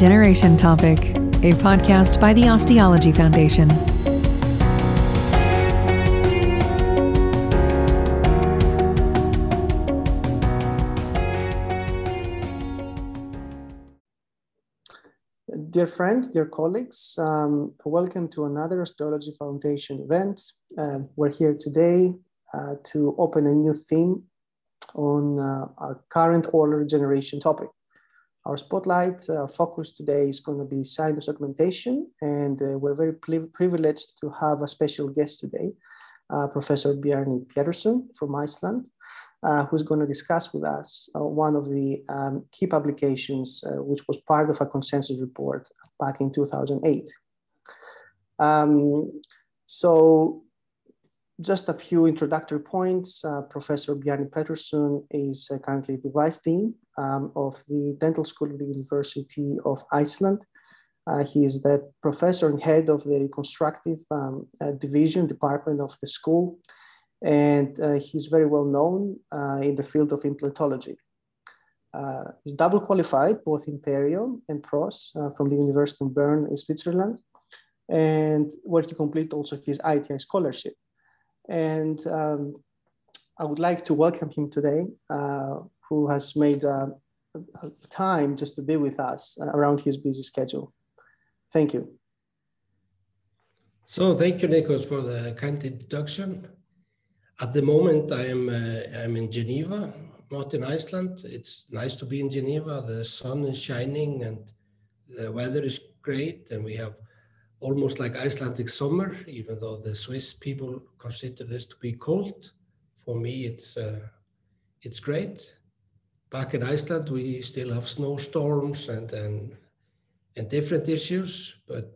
Generation Topic, a podcast by the Osteology Foundation. Dear friends, dear colleagues, um, welcome to another Osteology Foundation event. Uh, we're here today uh, to open a new theme on uh, our current oral regeneration topic. Our spotlight uh, focus today is going to be sinus augmentation, and uh, we're very privileged to have a special guest today, uh, Professor Bjarni Pétursson from Iceland, uh, who's going to discuss with us uh, one of the um, key publications which was part of a consensus report back in 2008. Um, so just a few introductory points. Uh, Professor Bjarni Pétursson is uh, currently the vice dean um, of the dental school of the University of Iceland. Uh, he is the professor and head of the reconstructive um, uh, division department of the school, and uh, he's very well known uh, in the field of implantology. he's double qualified both in perio and pros from the University of Bern in Switzerland, and where he completed also his ITI scholarship. And um, I would like to welcome him today, uh, who has made uh, time just to be with us around his busy schedule. Thank you. So thank you, Nikos, for the kind introduction. At the moment, I am uh, I'm in Geneva, not in Iceland. It's nice to be in Geneva. The sun is shining and the weather is great, and we have almost like Icelandic summer, even though the Swiss people consider this to be cold. For me, it's uh, it's great. Back in Iceland, we still have snowstorms and and, and different issues, but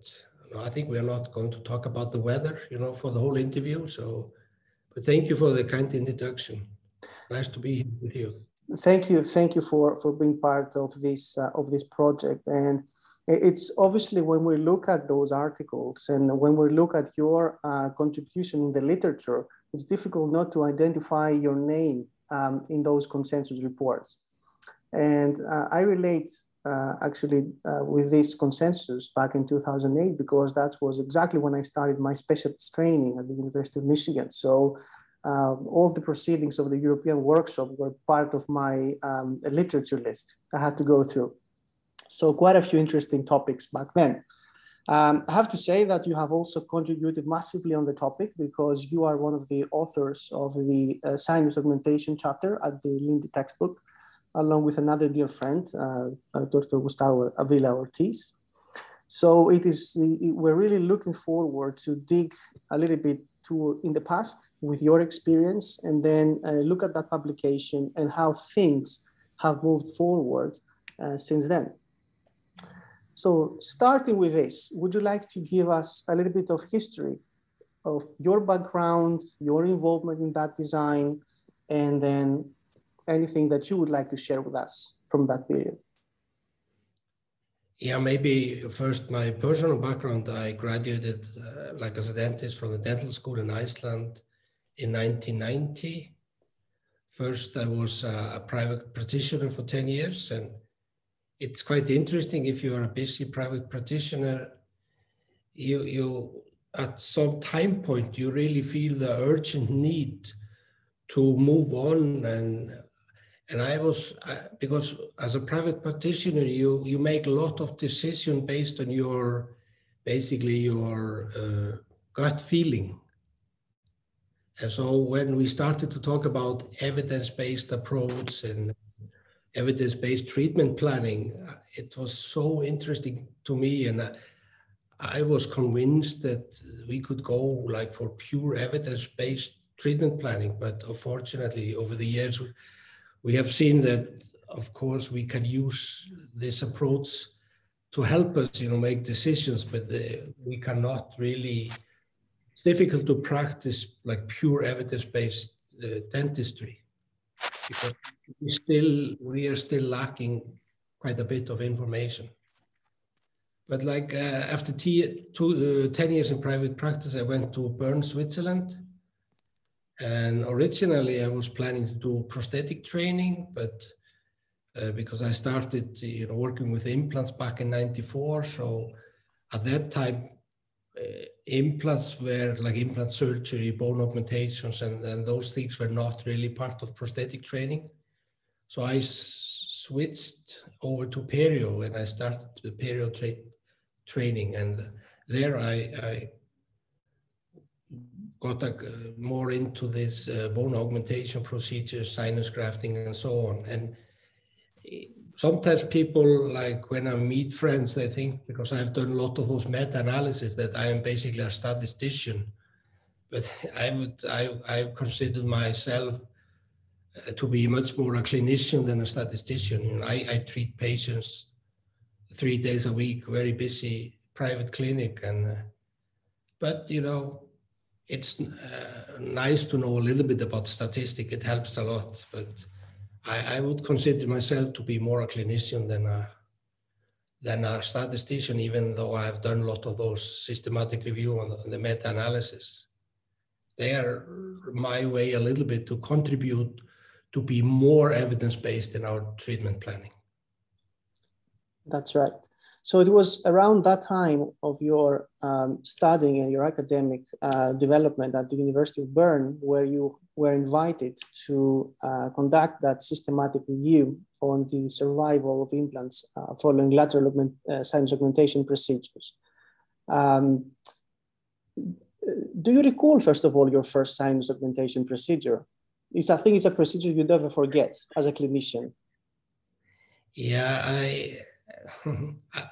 I think we are not going to talk about the weather, you know, for the whole interview. So, but thank you for the kind introduction. Nice to be here with you. Thank you, thank you for for being part of this uh, of this project and it's obviously when we look at those articles and when we look at your uh, contribution in the literature, it's difficult not to identify your name um, in those consensus reports. And uh, I relate uh, actually uh, with this consensus back in 2008 because that was exactly when I started my specialist training at the University of Michigan. So uh, all the proceedings of the European workshop were part of my um, literature list I had to go through. So quite a few interesting topics back then. Um, I have to say that you have also contributed massively on the topic because you are one of the authors of the uh, sinus augmentation chapter at the Lindhe textbook, along with another dear friend, uh, uh, Dr. Gustavo Avila Ortiz. So it is, we're really looking forward to dig a little bit to in the past with your experience and then uh, look at that publication and how things have moved forward uh, since then. So starting with this, would you like to give us a little bit of history of your background, your involvement in that design, and then anything that you would like to share with us from that period? Yeah, maybe first my personal background. I graduated uh, like as a dentist from the dental school in Iceland in 1990. First, I was a private practitioner for 10 years and it's quite interesting if you are a busy private practitioner, you, you at some time point, you really feel the urgent need to move on and and I was because as a private practitioner, you you make a lot of decision based on your basically your uh, gut feeling. And so when we started to talk about evidence-based approach and evidence-based treatment planning, uh, it was so interesting to me, and I, I was convinced that we could go like for pure evidence-based treatment planning. But unfortunately, over the years, we have seen that, of course, we can use this approach to help us, you know, make decisions, but the, we cannot really. It's difficult to practice like pure evidence-based uh, dentistry because we still we are still lacking quite a bit of information. But like uh, after two, uh, 10 years in private practice, I went to Bern, Switzerland. And originally I was planning to do prosthetic training, but uh, because I started you know, working with implants back in 94. So at that time, uh, implants were like implant surgery, bone augmentations, and, and those things were not really part of prosthetic training. So I switched over to perio and I started the perio tra training. And there I, I got uh, more into this uh, bone augmentation procedures, sinus grafting, and so on. And sometimes people, like when I meet friends, they think because I've done a lot of those meta-analysis that I am basically a statistician. But I would, I, I consider myself uh, to be much more a clinician than a statistician. I, I treat patients three days a week, very busy private clinic, and uh, but you know it's uh, nice to know a little bit about statistic. It helps a lot, but I, I, would consider myself to be more a clinician than a than a statistician, even though I've done a lot of those systematic review on the, the meta-analysis. They are my way a little bit to contribute to be more evidence-based in our treatment planning. That's right. So it was around that time of your um, studying and your academic uh, development at the University of Bern where you were invited to uh, conduct that systematic review on the survival of implants uh, following lateral augment, uh, sinus augmentation procedures. Um, do you recall, first of all, your first sinus augmentation procedure? It's, I think it's a procedure you never forget as a clinician. Yeah, I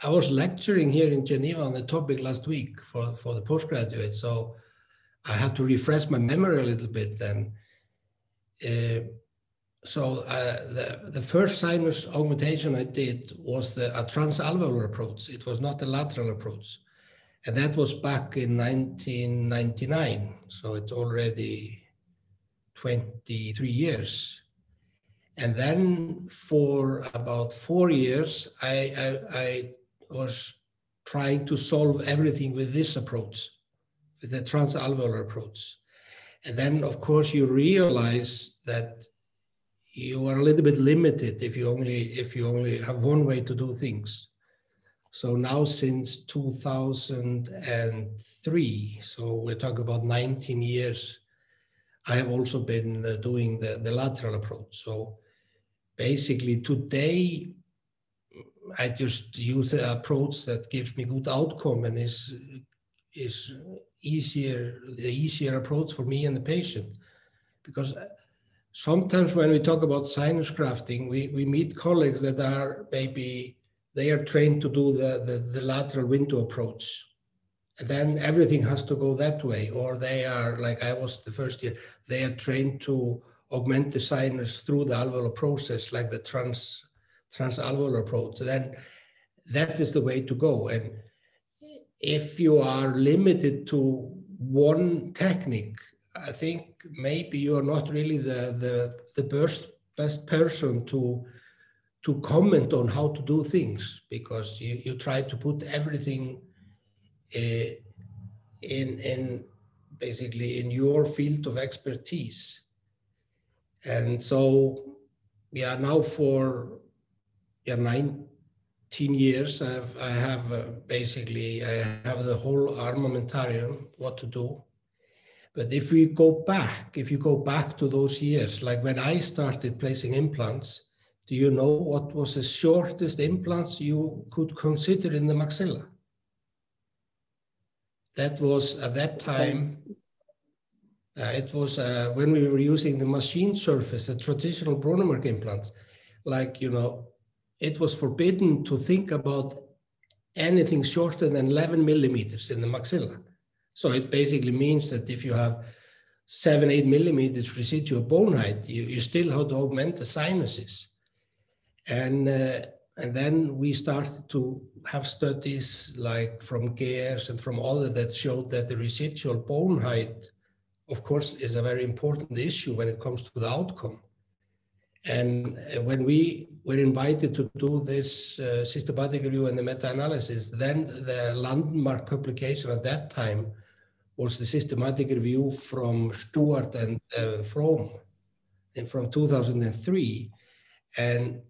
I was lecturing here in Geneva on the topic last week for, for the postgraduate, so I had to refresh my memory a little bit. And uh, so uh, the, the first sinus augmentation I did was the a transalveolar approach. It was not a lateral approach. And that was back in 1999. So it's already 23 years. And then for about four years, I, I, I was trying to solve everything with this approach, with the transalveolar approach. And then, of course, you realize that you are a little bit limited if you only if you only have one way to do things. So now, since 2003, so we're talking about 19 years, I have also been uh, doing the, the lateral approach. So basically today I just use an approach that gives me good outcome and is is easier the easier approach for me and the patient. Because uh, sometimes when we talk about sinus grafting we, we meet colleagues that are maybe they are trained to do the, the, the lateral window approach. And then everything has to go that way or they are like i was the first year they are trained to augment the sinus through the alveolar process, like the trans transalveolar approach, then that is the way to go. And if you are limited to one technique, I think maybe you are not really the the, the best best person to to comment on how to do things because you, you try to put everything uh, in in basically in your field of expertise and so, yeah, now for yeah, 19 years, I've, I have uh, basically, I have the whole armamentarium, what to do. But if we go back, if you go back to those years, like when I started placing implants, do you know what was the shortest implants you could consider in the maxilla? That was at that time it was uh, when we were using the machine surface, a traditional Brånemark implant, like, you know, it was forbidden to think about anything shorter than 11 millimeters in the maxilla. So it basically means that if you have seven, eight millimeters residual bone height, you, you still have to augment the sinuses. And, uh, and then we started to have studies like from Geurs and from other that showed that the residual bone height of course, is a very important issue when it comes to the outcome. And uh, when we were invited to do this uh, systematic review and the meta-analysis, then the landmark publication at that time was the systematic review from Stewart and uh, Froum and from 2003. And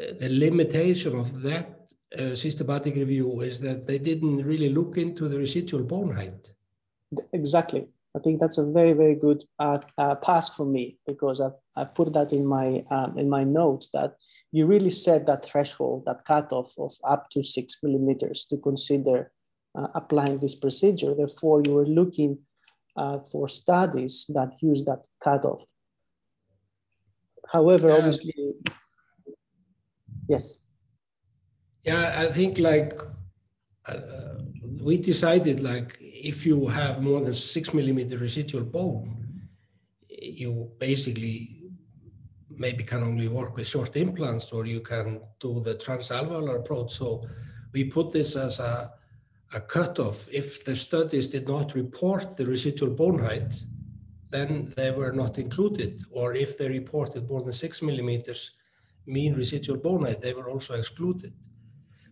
uh, the limitation of that uh, systematic review is that they didn't really look into the residual bone height. Exactly. I think that's a very, very good uh, uh, pass for me because I, I put that in my um, in my notes that you really set that threshold, that cutoff of up to six millimeters to consider uh, applying this procedure. Therefore, you were looking uh, for studies that use that cutoff. However, obviously, yes. Yeah, I think like uh, we decided like if you have more than six millimeter residual bone, you basically maybe can only work with short implants or you can do the transalveolar approach. So we put this as a, a cutoff. If the studies did not report the residual bone height, then they were not included. Or if they reported more than six millimeters mean residual bone height, they were also excluded.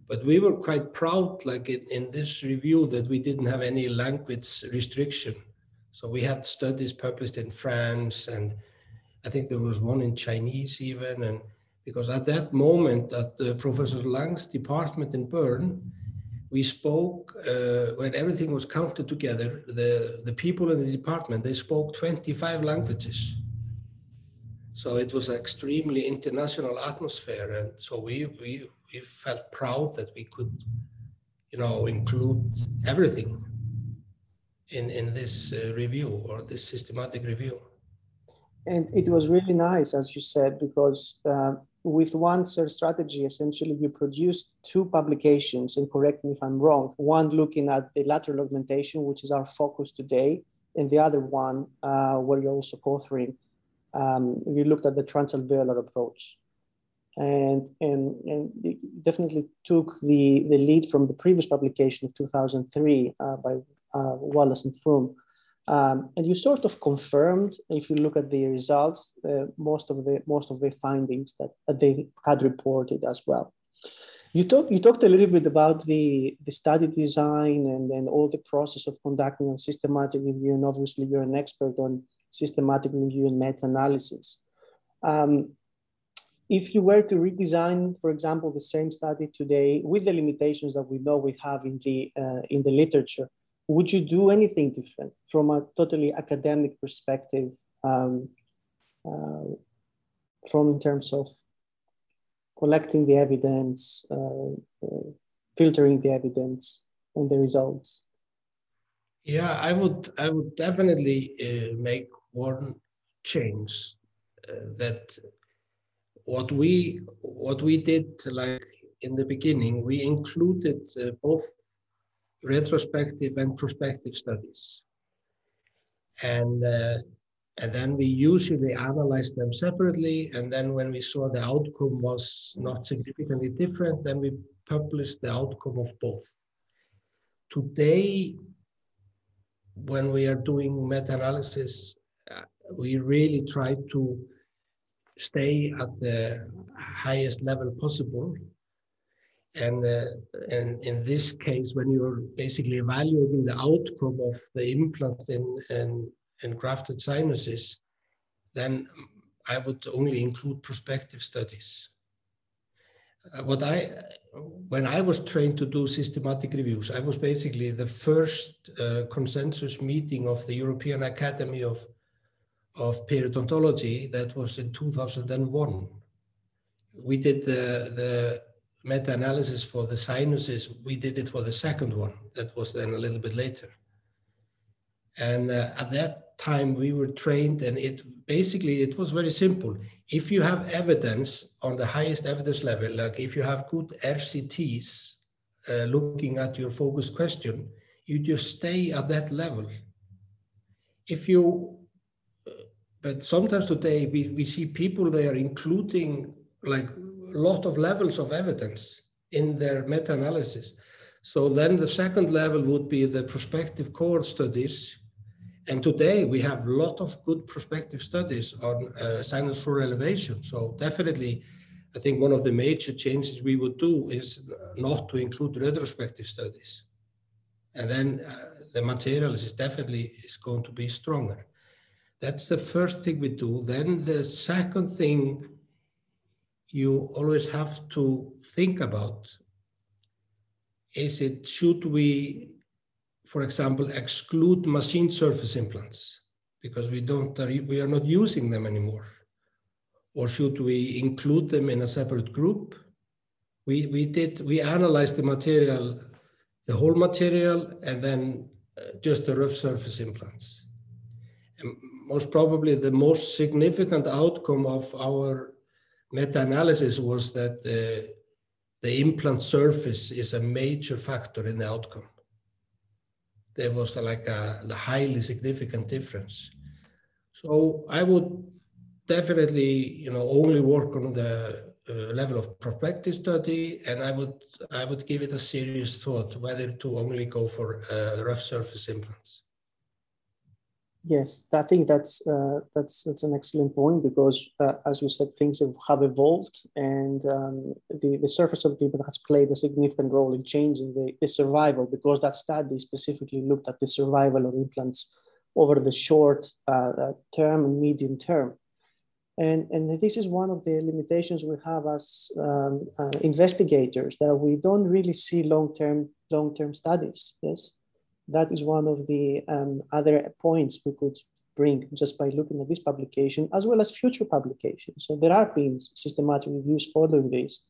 But we were quite proud, like in, in this review, that we didn't have any language restriction. So we had studies published in France and I think there was one in Chinese even, and because at that moment at the Professor Lang's department in Bern, we spoke uh, when everything was counted together. The the people in the department they spoke 25 languages. So it was an extremely international atmosphere, and so we we we felt proud that we could, you know, include everything in in this uh, review or this systematic review and it was really nice, as you said, because uh, with one search strategy, essentially you produced two publications, and correct me if I'm wrong, one looking at the lateral augmentation, which is our focus today, and the other one uh, where you're also co-authoring, um, we looked at the transalveolar approach. And, and, and definitely took the, the lead from the previous publication of 2003 uh, by uh, Wallace and Froum um, and you sort of confirmed, if you look at the results, uh, most of the most of the findings that, that they had reported as well. You talked you talked a little bit about the, the study design and then all the process of conducting a systematic review, and obviously you're an expert on systematic review and meta-analysis. Um, if you were to redesign, for example, the same study today with the limitations that we know we have in the uh, in the literature, would you do anything different from a totally academic perspective um, uh, from in terms of collecting the evidence uh, uh, filtering the evidence and the results? Yeah i would i would definitely uh, make one change uh, that what we what we did like in the beginning we included uh, both retrospective and prospective studies. And, uh, and then we usually analyze them separately. And then when we saw the outcome was not significantly different, then we published the outcome of both. Today, when we are doing meta-analysis, uh, we really try to stay at the highest level possible and, uh, and in this case, when you're basically evaluating the outcome of the implant in, in, in grafted sinuses, then I would only include prospective studies. Uh, what I, when I was trained to do systematic reviews, I was basically the first uh, consensus meeting of the European Academy of, of Periodontology that was in 2001. We did the, the meta-analysis for the sinuses, we did it for the second one. That was then a little bit later. And uh, at that time, we were trained, and it basically it was very simple. If you have evidence on the highest evidence level, like if you have good RCTs uh, looking at your focus question, you just stay at that level. If you, but sometimes today we, we see people there including like a lot of levels of evidence in their meta-analysis. So then the second level would be the prospective cohort studies. And today we have a lot of good prospective studies on uh, sinus floor elevation. So definitely, I think one of the major changes we would do is not to include retrospective studies. And then uh, the material is definitely is going to be stronger. That's the first thing we do. Then the second thing you always have to think about is it should we for example exclude machine surface implants? Because we don't we are not using them anymore. Or should we include them in a separate group? We we did we analyzed the material the whole material and then uh, just the rough surface implants. And most probably the most significant outcome of our meta-analysis was that uh, the implant surface is a major factor in the outcome. There was like a, a highly significant difference. So I would definitely, you know, only work on the uh, level of prospective study, and I would I would give it a serious thought whether to only go for uh, rough surface implants. Yes, I think that's uh, that's that's an excellent point because, uh, as you said, things have, have evolved, and um, the the surface of the has played a significant role in changing the, the survival. Because that study specifically looked at the survival of implants over the short uh, uh term and medium term, and and this is one of the limitations we have as um, uh, investigators that we don't really see long term long term studies. Yes that is one of the um, other points we could bring just by looking at this publication, as well as future publications. So there have been systematic reviews following this.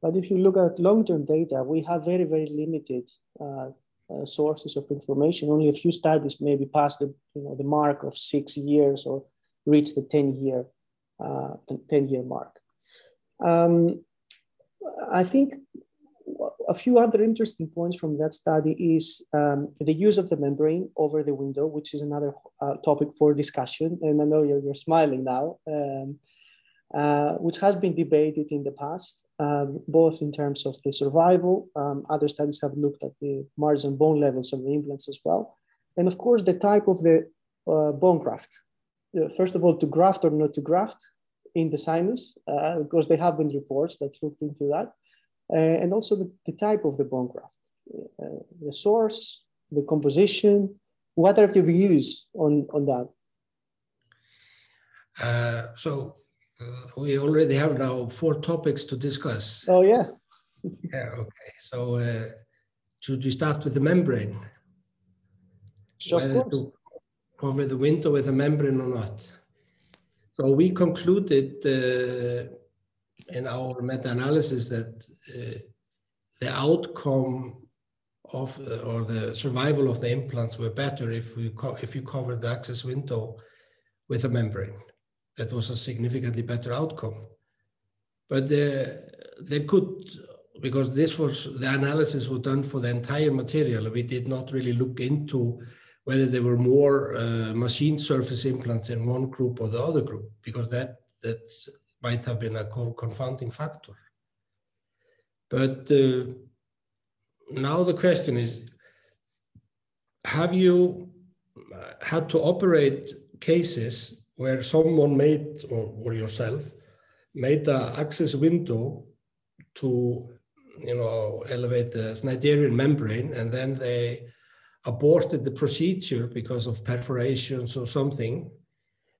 But if you look at long-term data, we have very, very limited uh, uh, sources of information. Only a few studies maybe pass the, you know, the mark of six years or reach the 10-year uh, 10 year mark. Um, I think a few other interesting points from that study is um, the use of the membrane over the window, which is another uh, topic for discussion. And I know you're, you're smiling now, um, uh, which has been debated in the past, um, both in terms of the survival. Um, other studies have looked at the margin bone levels of the implants as well. And of course, the type of the uh, bone graft. Uh, first of all, to graft or not to graft in the sinus, uh, because there have been reports that looked into that. Uh, and also the, the, type of the bone graft, uh, the source, the composition. What are the views on, on that? Uh, so we already have now four topics to discuss. Oh yeah. yeah. Okay. So should we start with the membrane? Sure, Whether to cover the window with a membrane or not. So we concluded uh, in our meta-analysis that uh, the outcome of uh, or the survival of the implants were better if we if you covered the access window with a membrane. That was a significantly better outcome. But there, there could, because this was the analysis was done for the entire material. We did not really look into whether there were more uh, machine surface implants in one group or the other group, because that that's might have been a confounding factor. But uh, now the question is, have you uh, had to operate cases where someone made, or, or yourself, made an access window to, you know, elevate the Schneiderian membrane, and then they aborted the procedure because of perforations or something,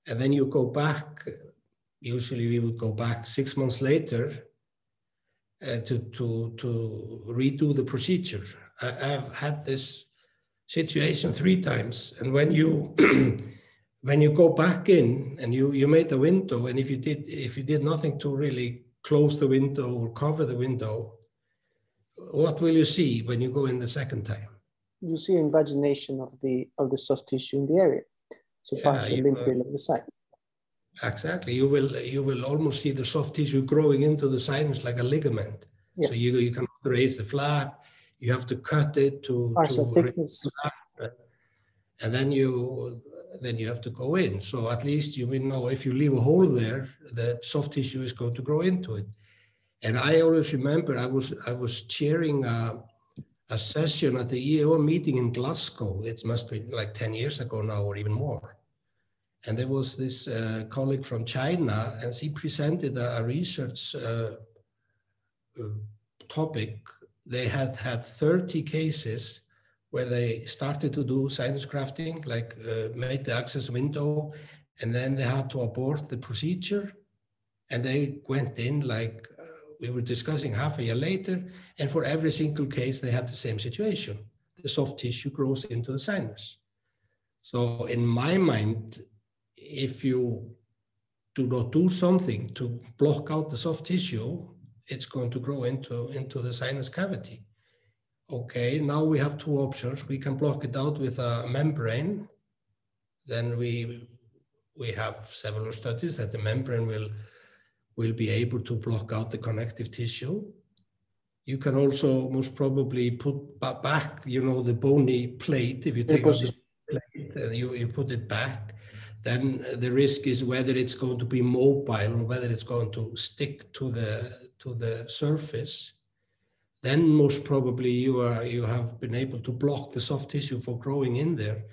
and then you go back usually we would go back six months later uh, to, to, to redo the procedure. I, have had this situation three times. And when you, when you go back in and you, you made a window, and if you did, if you did nothing to really close the window or cover the window, what will you see when you go in the second time? You see invagination of the of the soft tissue in the area, so yeah, partial lymph field of the site. Exactly. You will you will almost see the soft tissue growing into the sinus like a ligament. Yes. So you, you cannot raise the flap. You have to cut it to, Partial to thickness. and then you then you have to go in. So at least you will know if you leave a hole there, the soft tissue is going to grow into it. And I always remember I was I was chairing a, a session at the EAO meeting in Glasgow. It must be like 10 years ago now or even more and there was this uh, colleague from China, and she presented a, a research uh, uh topic. They had had 30 cases where they started to do sinus grafting, like uh, made the access window, and then they had to abort the procedure. And they went in like uh, we were discussing half a year later, and for every single case, they had the same situation. The soft tissue grows into the sinus. So in my mind, if you do not do something to block out the soft tissue, it's going to grow into, into the sinus cavity. Okay, now we have two options. We can block it out with a membrane. Then we we have several studies that the membrane will will be able to block out the connective tissue. You can also most probably put back, you know, the bony plate. If you take plate and you, you put it back, then the risk is whether it's going to be mobile or whether it's going to stick to the to the surface. Then most probably you are you have been able to block the soft tissue for growing in there.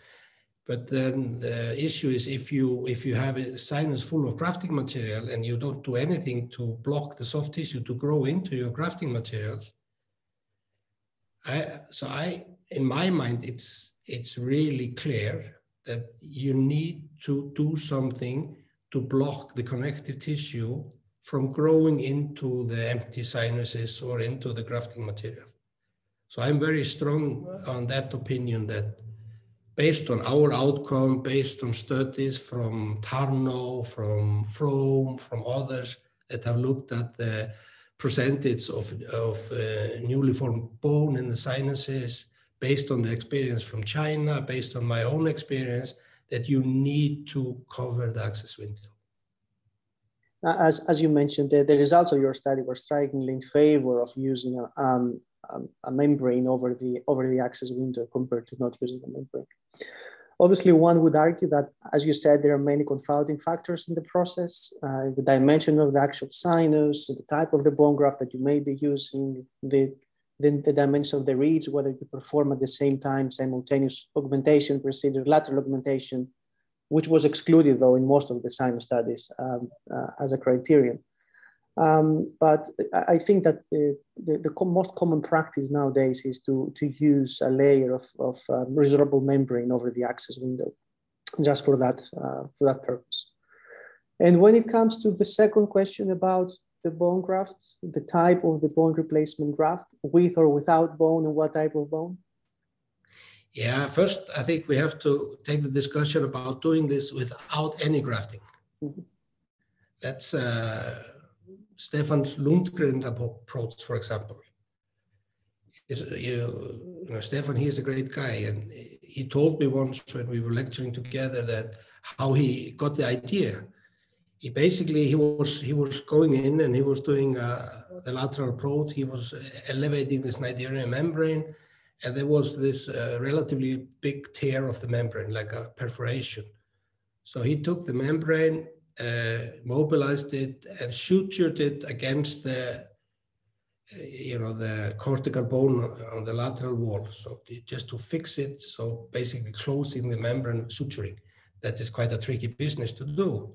But then the issue is if you if you have a sinus full of grafting material and you don't do anything to block the soft tissue to grow into your grafting materials, I so I in my mind it's it's really clear that you need to do something to block the connective tissue from growing into the empty sinuses or into the grafting material. So I'm very strong on that opinion that based on our outcome, based on studies from Tarnow, from Froum, from others that have looked at the percentage of, of uh, newly formed bone in the sinuses, based on the experience from China, based on my own experience, that you need to cover the access window. As, as you mentioned, the, the results of your study were strikingly in favor of using a, um, um, a membrane over the, over the access window compared to not using a membrane. Obviously, one would argue that, as you said, there are many confounding factors in the process. Uh, the dimension of the actual sinus, the type of the bone graft that you may be using, the, the, the dimension of the reeds, whether you perform at the same time simultaneous augmentation procedure, lateral augmentation, which was excluded though in most of the sinus studies um, uh, as a criterion. Um, but I think that the, the, the, most common practice nowadays is to, to use a layer of, of uh, resorbable membrane over the access window, just for that, uh, for that purpose. And when it comes to the second question about the bone graft, the type of the bone replacement graft, with or without bone, and what type of bone? Yeah, first, I think we have to take the discussion about doing this without any grafting. Mm -hmm. That's uh, Stefan Lundgren approach, for example. Is, you, you know, Stefan, he's a great guy, and he told me once when we were lecturing together that how he got the idea. He basically he was he was going in and he was doing uh, the lateral approach. He was elevating this Schneiderian membrane, and there was this uh, relatively big tear of the membrane, like a perforation. So he took the membrane uh, mobilized it and sutured it against the uh, you know the cortical bone on the lateral wall so just to fix it so basically closing the membrane suturing that is quite a tricky business to do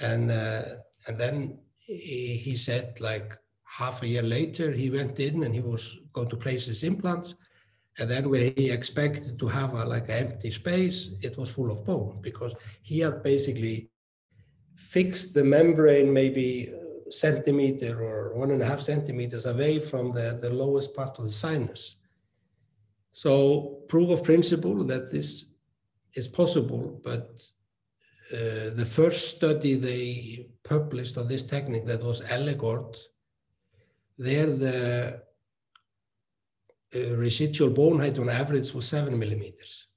and uh, and then he, he said like half a year later he went in and he was going to place his implants and then where he expected to have a like an empty space it was full of bone because he had basically fixed the membrane maybe centimeter or one and a half centimeters away from the, the lowest part of the sinus. So proof of principle that this is possible, but uh, the first study they published on this technique that was Ellegaard, there the uh, residual bone height on average was seven millimeters.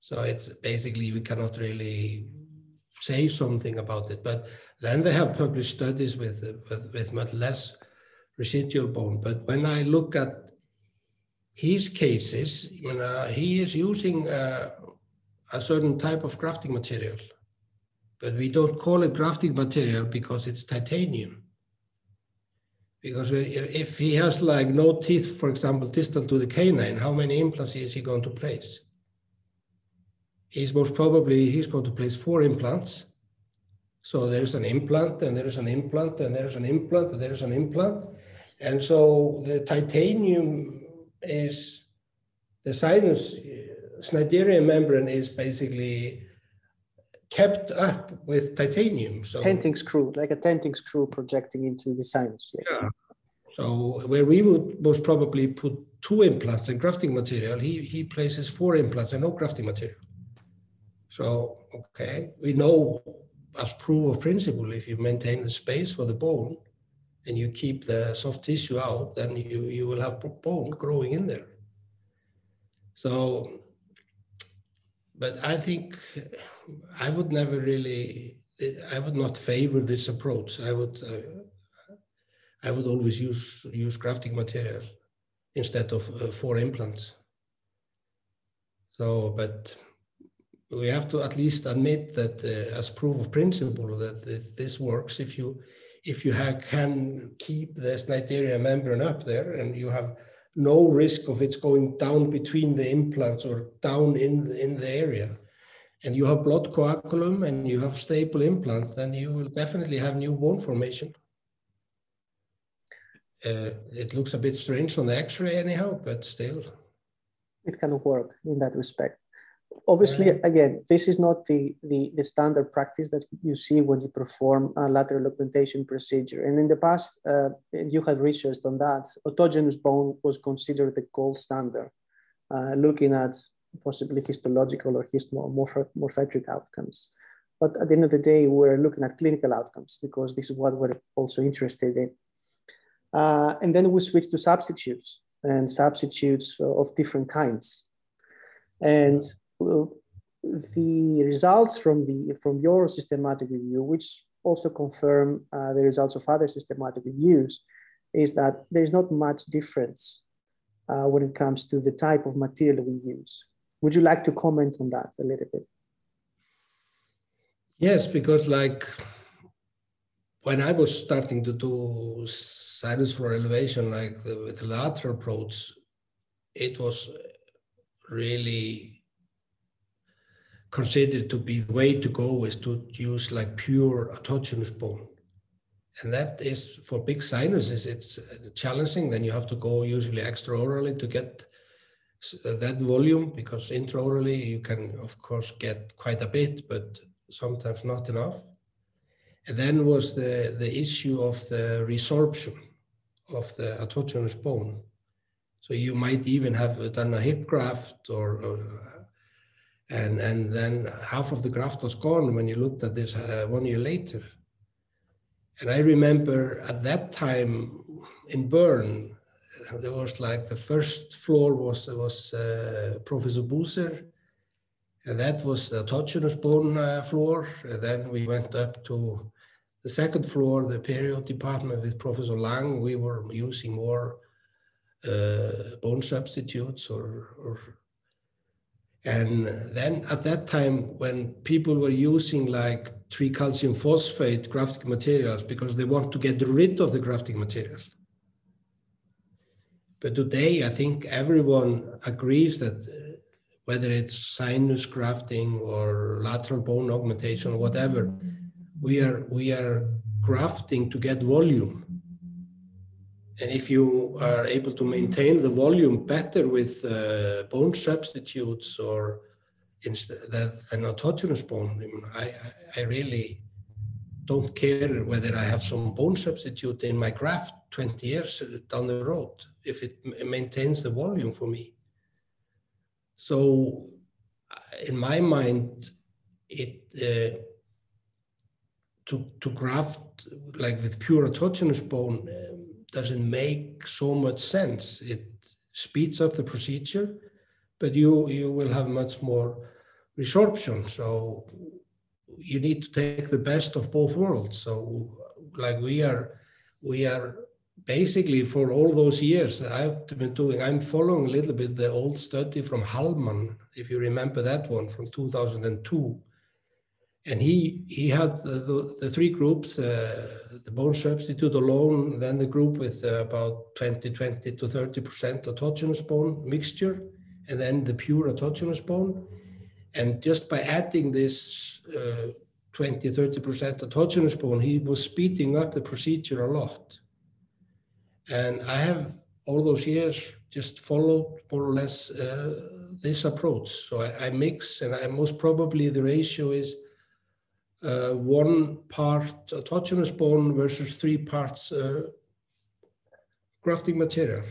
So it's basically, we cannot really say something about it. But then they have published studies with, with, with much less residual bone. But when I look at his cases, uh, he is using uh, a certain type of grafting material. But we don't call it grafting material because it's titanium. Because if he has like no teeth, for example, distal to the canine, how many implants is he going to place? he's most probably he's going to place four implants. So there's an implant and there's an implant and there's an implant and there's an implant. And so the titanium is the sinus Schneiderian membrane is basically kept up with titanium. So tenting screw, like a tenting screw projecting into the sinus. Yes. Yeah. So where we would most probably put two implants and grafting material, he he places four implants and no grafting material. So okay, we know as proof of principle, if you maintain the space for the bone and you keep the soft tissue out, then you you will have bone growing in there. So, but I think I would never really, I would not favor this approach. I would, uh, I would always use use grafting material instead of uh, four implants. So, but we have to at least admit that uh, as proof of principle that this works if you if you have, can keep the Schneiderian membrane up there and you have no risk of it going down between the implants or down in the, in the area and you have blood coagulum and you have stable implants, then you will definitely have new bone formation. Uh, it looks a bit strange on the x-ray anyhow, but still. It can work in that respect. Obviously, again, this is not the, the, the, standard practice that you see when you perform a lateral augmentation procedure. And in the past, uh, you have researched on that, autogenous bone was considered the gold standard, uh, looking at possibly histological or histomorphic outcomes. But at the end of the day, we're looking at clinical outcomes because this is what we're also interested in. Uh, and then we switch to substitutes and substitutes of different kinds. And the results from the from your systematic review, which also confirm uh, the results of other systematic reviews, is that there's not much difference uh, when it comes to the type of material we use. Would you like to comment on that a little bit? Yes, because like when I was starting to do sinus floor elevation, like the, with the lateral approach, it was really considered to be the way to go is to use like pure autogenous bone. And that is for big sinuses, it's challenging. Then you have to go usually extraorally to get uh, that volume because intraorally you can of course get quite a bit but sometimes not enough and then was the the issue of the resorption of the autogenous bone so you might even have done a hip graft or, or and and then half of the graft was gone when you looked at this uh, one year later and i remember at that time in bern there was like the first floor was was uh, Professor Buser, and that was the autogenous bone uh, floor. And then we went up to the second floor, the period department with Professor Lang. We were using more uh, bone substitutes or, or and then at that time, when people were using like tricalcium phosphate grafting materials because they want to get rid of the grafting materials, but today, I think everyone agrees that uh, whether it's sinus grafting or lateral bone augmentation or whatever, we are we are grafting to get volume. And if you are able to maintain the volume better with uh, bone substitutes or instead than autogenous bone, I, I, I really don't care whether I have some bone substitute in my graft 20 years down the road if it maintains the volume for me. So in my mind, it uh, to to graft like with pure autogenous bone um, doesn't make so much sense. It speeds up the procedure, but you you will have much more resorption. So you need to take the best of both worlds. So like we are we are basically for all those years I've been doing, I'm following a little bit the old study from Hallman, if you remember that one from 2002. And he he had the, the, the three groups, uh, the bone substitute alone, then the group with uh, about 20, 20 to 30% autogenous bone mixture, and then the pure autogenous bone. And just by adding this uh, 20, 30% autogenous bone, he was speeding up the procedure a lot. And I have all those years just followed more or less uh, this approach. So I, I, mix, and I most probably the ratio is uh, one part autogenous bone versus three parts uh, grafting material.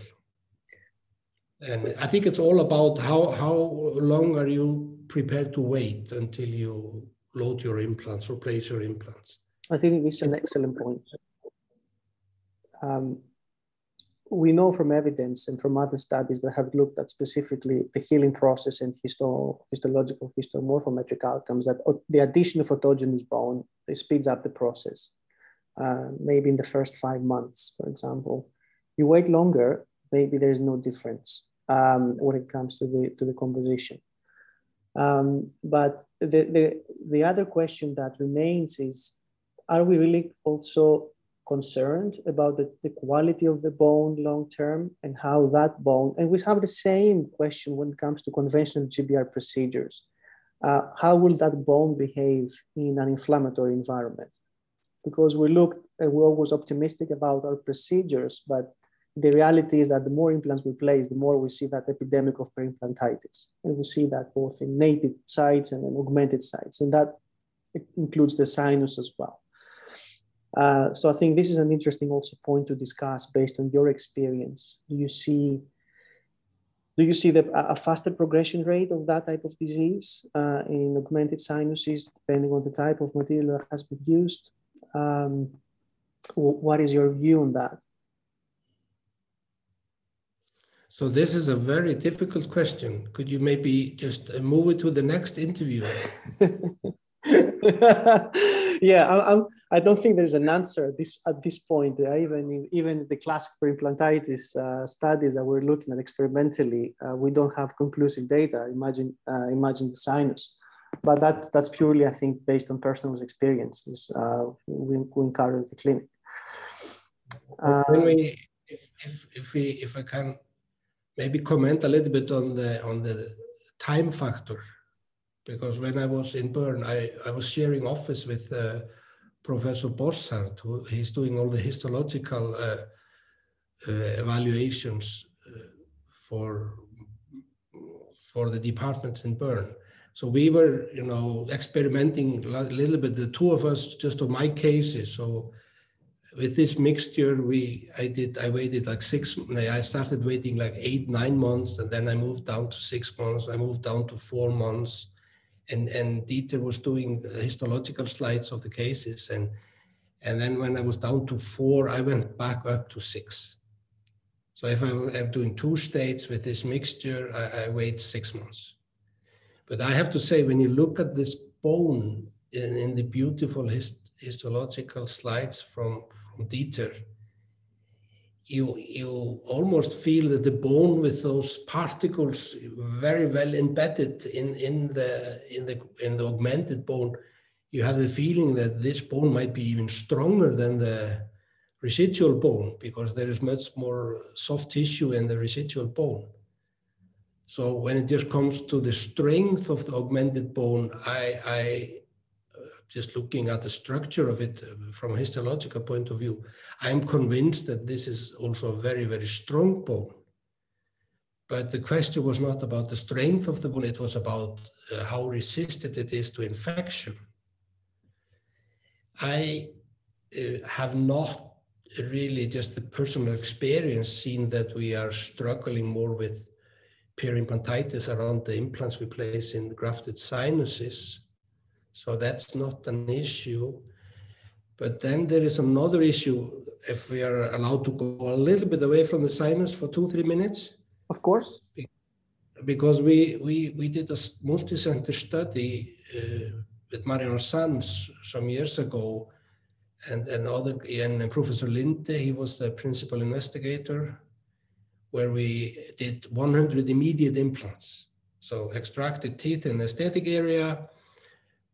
And I think it's all about how, how long are you prepared to wait until you load your implants or place your implants? I think it's an excellent point. Um, we know from evidence and from other studies that have looked at specifically the healing process and histo histological histomorphometric outcomes that the addition of autogenous bone speeds up the process. Uh, maybe in the first five months, for example. You wait longer, maybe there's no difference um, when it comes to the, to the composition. Um, but the, the, the other question that remains is, are we really also concerned about the, the quality of the bone long term and how that bone, and we have the same question when it comes to conventional GBR procedures. Uh, how will that bone behave in an inflammatory environment? Because we look, uh, we're always optimistic about our procedures, but the reality is that the more implants we place, the more we see that epidemic of perimplantitis. And we see that both in native sites and in augmented sites, and that includes the sinus as well. Uh, so I think this is an interesting also point to discuss based on your experience. Do you see do you see the, a faster progression rate of that type of disease uh, in augmented sinuses, depending on the type of material that has been used? Um, what is your view on that? So this is a very difficult question. Could you maybe just uh, move it to the next interview? yeah, I, I'm, I don't think there's an answer at this at this point. Uh, even in, even the classic perimplantitis uh, studies that we're looking at experimentally, uh, we don't have conclusive data. Imagine uh, imagine the sinus, but that's that's purely, I think, based on personal experiences. Uh, we, we encounter the clinic. when we, if, if we if I can maybe comment a little bit on the on the time factor because when I was in Bern, I, I was sharing office with uh, Professor Bosshardt, who he's doing all the histological uh, uh, evaluations uh, for for the departments in Bern. So we were, you know, experimenting a little bit, the two of us, just on my cases. So with this mixture, we I did I waited like six. I started waiting like eight nine months, and then I moved down to six months. I moved down to four months and and Dieter was doing histological slides of the cases, and and then when I was down to four, I went back up to six. So if I'm, doing two states with this mixture, I, I, wait six months. But I have to say, when you look at this bone in, in the beautiful hist histological slides from, from Dieter, you you almost feel that the bone with those particles very well embedded in in the in the in the augmented bone. You have the feeling that this bone might be even stronger than the residual bone because there is much more soft tissue in the residual bone. So when it just comes to the strength of the augmented bone i i just looking at the structure of it uh, from a histological point of view, I'm convinced that this is also a very, very strong bone. But the question was not about the strength of the bone, it was about uh, how resistant it is to infection. I uh, have not really just the personal experience seen that we are struggling more with perimplantitis around the implants we place in grafted sinuses so that's not an issue. But then there is another issue if we are allowed to go a little bit away from the sinus for two, three minutes. Of course. Because we, we, we did a multi-center study uh, with Mariano Sanz some years ago and, and other and Professor Lindhe, he was the principal investigator, where we did 100 immediate implants. So extracted teeth in the aesthetic area,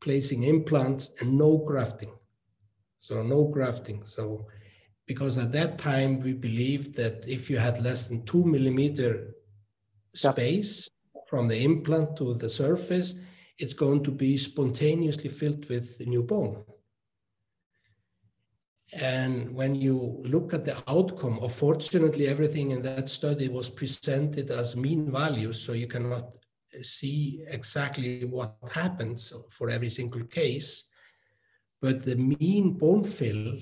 placing implants and no grafting. So no grafting. So because at that time we believed that if you had less than two millimeter space from the implant to the surface, it's going to be spontaneously filled with new bone. And when you look at the outcome, unfortunately, everything in that study was presented as mean values, so you cannot see exactly what happens for every single case. but the mean bone fill,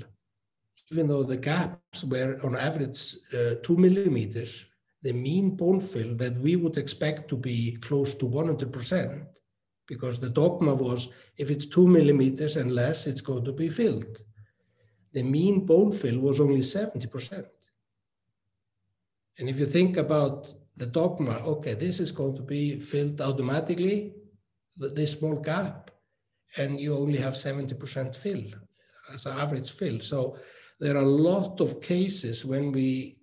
even though the gaps were on average uh, two millimeters, the mean bone fill that we would expect to be close to 100%, because the dogma was if it's two millimeters and less, it's going to be filled. The mean bone fill was only 70%. And if you think about the dogma, okay, this is going to be filled automatically, this small gap, and you only have 70% fill as an average fill. So there are a lot of cases when we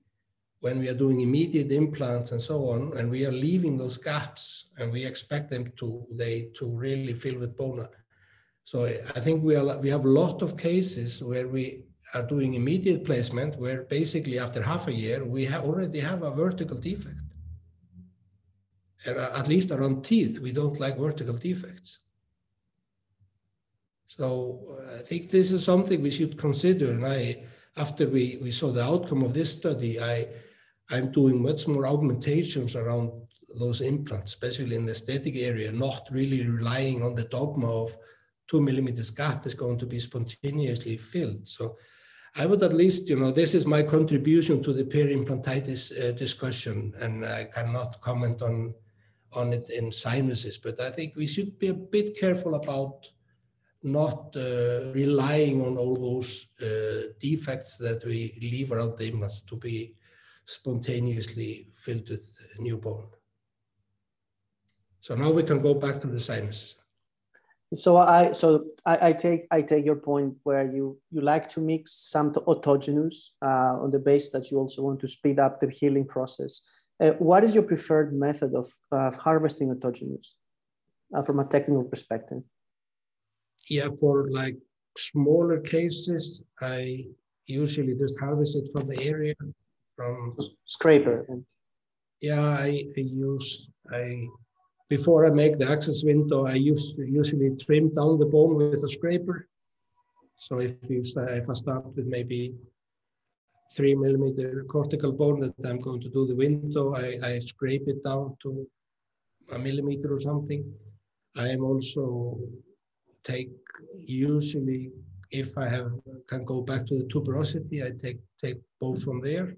when we are doing immediate implants and so on, and we are leaving those gaps, and we expect them to they to really fill with bone. So I think we are we have a lot of cases where we are doing immediate placement, where basically after half a year we have already have a vertical defect. And at least around teeth, we don't like vertical defects. So I think this is something we should consider. And I, after we, we saw the outcome of this study, I I'm doing much more augmentations around those implants, especially in the aesthetic area, not really relying on the dogma of two millimeters gap is going to be spontaneously filled. So I would at least, you know, this is my contribution to the peri-implantitis uh, discussion, and I cannot comment on on it in sinuses, but I think we should be a bit careful about not uh, relying on all those uh, defects that we leave around the implants to be spontaneously filled with new bone. So now we can go back to the sinuses. So I so I, I take I take your point where you you like to mix some autogenous uh, on the base that you also want to speed up the healing process. Uh, what is your preferred method of, of harvesting autogenous uh, from a technical perspective? Yeah, for like smaller cases, I usually just harvest it from the area from scraper. Yeah, I, I use I before I make the access window, I use usually trim down the bone with a scraper. So if you if I start with maybe three millimeter cortical bone that I'm going to do the window, I, I scrape it down to a millimeter or something. I am also take usually if I have can go back to the tuberosity, I take take both from there.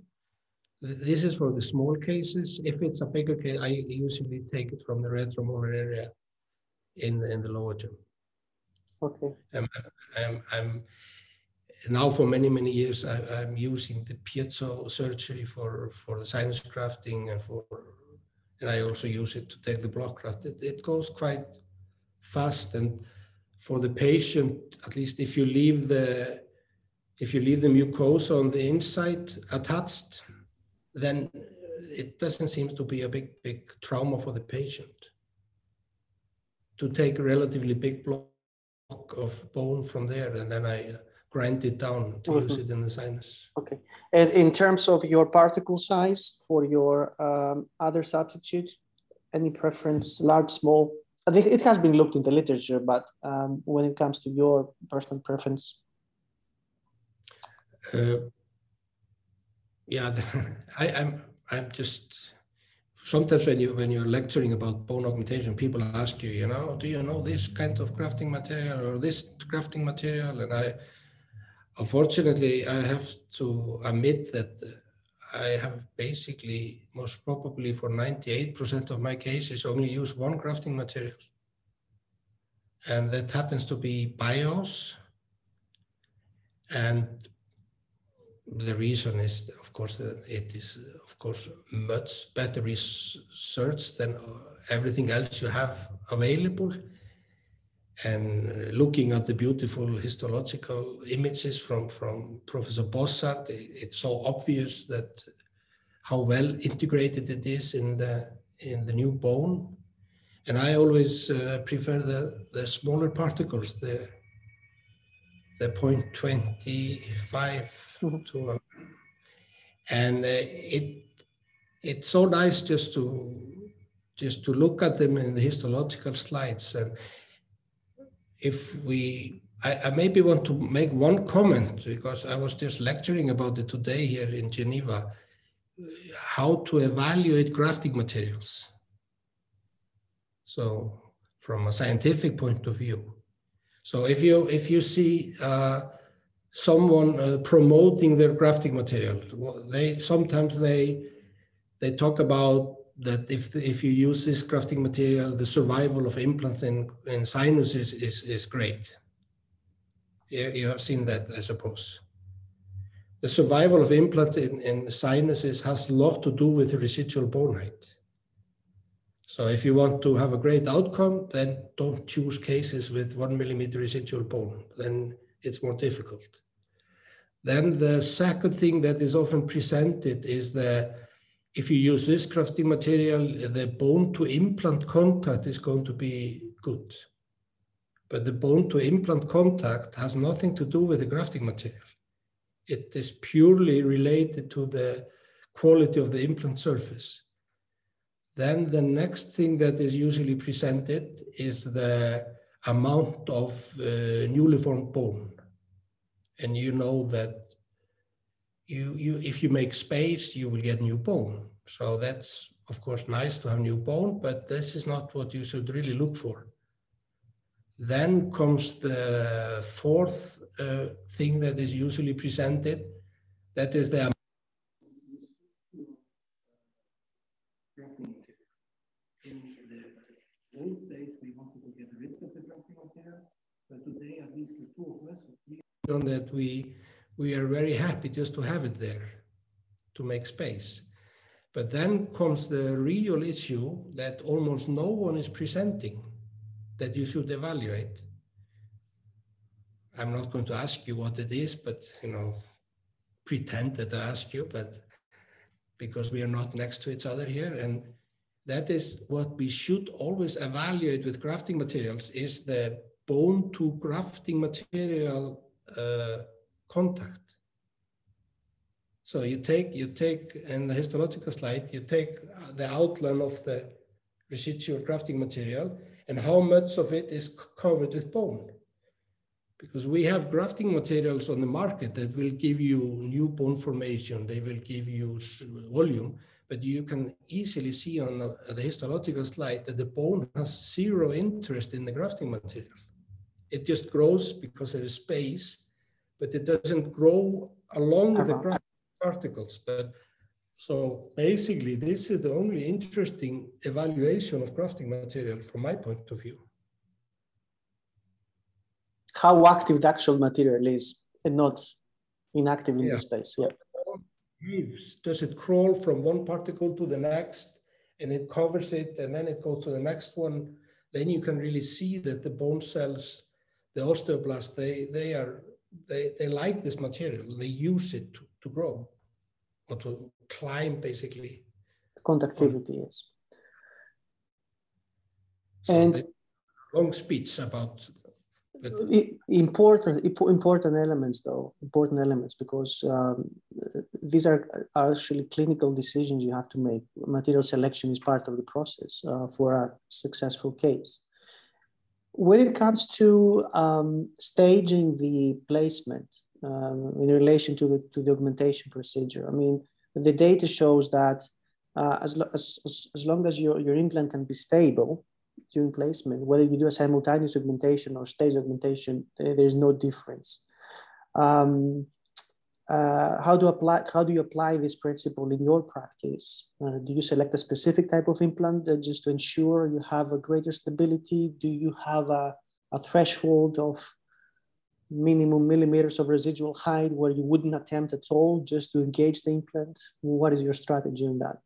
This is for the small cases. If it's a bigger case, I usually take it from the retromolar area in the, in the lower jaw. Okay. I'm, I'm, I'm now for many many years I, am using the piezo surgery for for the sinus grafting and for and I also use it to take the block graft. It, it goes quite fast and for the patient, at least if you leave the if you leave the mucosa on the inside attached, then it doesn't seem to be a big, big trauma for the patient to take a relatively big block of bone from there and then I grind it down to mm-hmm. use it in the sinus. Okay. And in terms of your particle size for your um, other substitute, any preference, large, small? I think it has been looked in the literature, but um, when it comes to your personal preference? Uh, yeah, I, I'm I'm just sometimes when you when you're lecturing about bone augmentation, people ask you, you know, do you know this kind of grafting material or this grafting material? And I, unfortunately, I have to admit that uh, I have basically most probably for 98% of my cases only use one grafting material, and that happens to be Bio-Oss. And the reason is, of course, that it is, of course, much better research than uh, everything else you have available. And looking at the beautiful histological images from, from Professor Bosshardt, it's so obvious that how well integrated it is in the in the new bone. And I always uh, prefer the, the smaller particles, the the 0.25 mm-hmm. to and uh, it it's so nice just to just to look at them in the histological slides and if we I, I, maybe want to make one comment because I was just lecturing about it today here in Geneva how to evaluate grafting materials. So from a scientific point of view. So if you if you see uh, someone uh, promoting their grafting material, they sometimes they they talk about that if if you use this grafting material, the survival of implants in, in sinuses is, is great. You, you have seen that, I suppose. The survival of implants in, in sinuses has a lot to do with the residual bone height. So if you want to have a great outcome, then don't choose cases with one millimeter residual bone. Then it's more difficult. Then the second thing that is often presented is that if you use this grafting material, the bone to implant contact is going to be good. But the bone to implant contact has nothing to do with the grafting material. It is purely related to the quality of the implant surface. Then the next thing that is usually presented is the amount of uh, newly formed bone. And you know that you, you, if you make space, you will get new bone. So that's, of course, nice to have new bone, but this is not what you should really look for. Then comes the fourth uh, thing that is usually presented, that is the old days we wanted to get rid of the grafting material, but today, at least the two of us, we that we we are very happy just to have it there to make space. But then comes the real issue that almost no one is presenting that you should evaluate. I'm not going to ask you what it is, but you know, pretend that I ask you, but because we are not next to each other here. And that is what we should always evaluate with grafting materials is the bone to grafting material uh, contact. So you take, you take in the histological slide, you take uh, the outline of the residual grafting material and how much of it is covered with bone. Because we have grafting materials on the market that will give you new bone formation, they will give you volume, but you can easily see on the, the histological slide that the bone has zero interest in the grafting material. It just grows because there is space, but it doesn't grow along the particles. But so basically, this is the only interesting evaluation of grafting material from my point of view. How active the actual material is and not inactive in yeah. the space. Yeah? Does it crawl from one particle to the next and it covers it and then it goes to the next one? Then you can really see that the bone cells, the osteoblasts, they, they are they, they like this material. They use it to, to grow or to climb basically. Conductivity, yes. So and long speech about important important elements though important elements because um, these are actually clinical decisions you have to make material selection is part of the process uh, for a successful case when it comes to um, staging the placement um, in relation to the, to the augmentation procedure i mean the data shows that uh, as, as, as long as your, your implant can be stable during placement, whether you do a simultaneous augmentation or stage augmentation, there's no difference. Um, uh, how do apply? How do you apply this principle in your practice? Uh, do you select a specific type of implant just to ensure you have a greater stability? Do you have a, a threshold of minimum millimeters of residual height where you wouldn't attempt at all just to engage the implant? What is your strategy on that?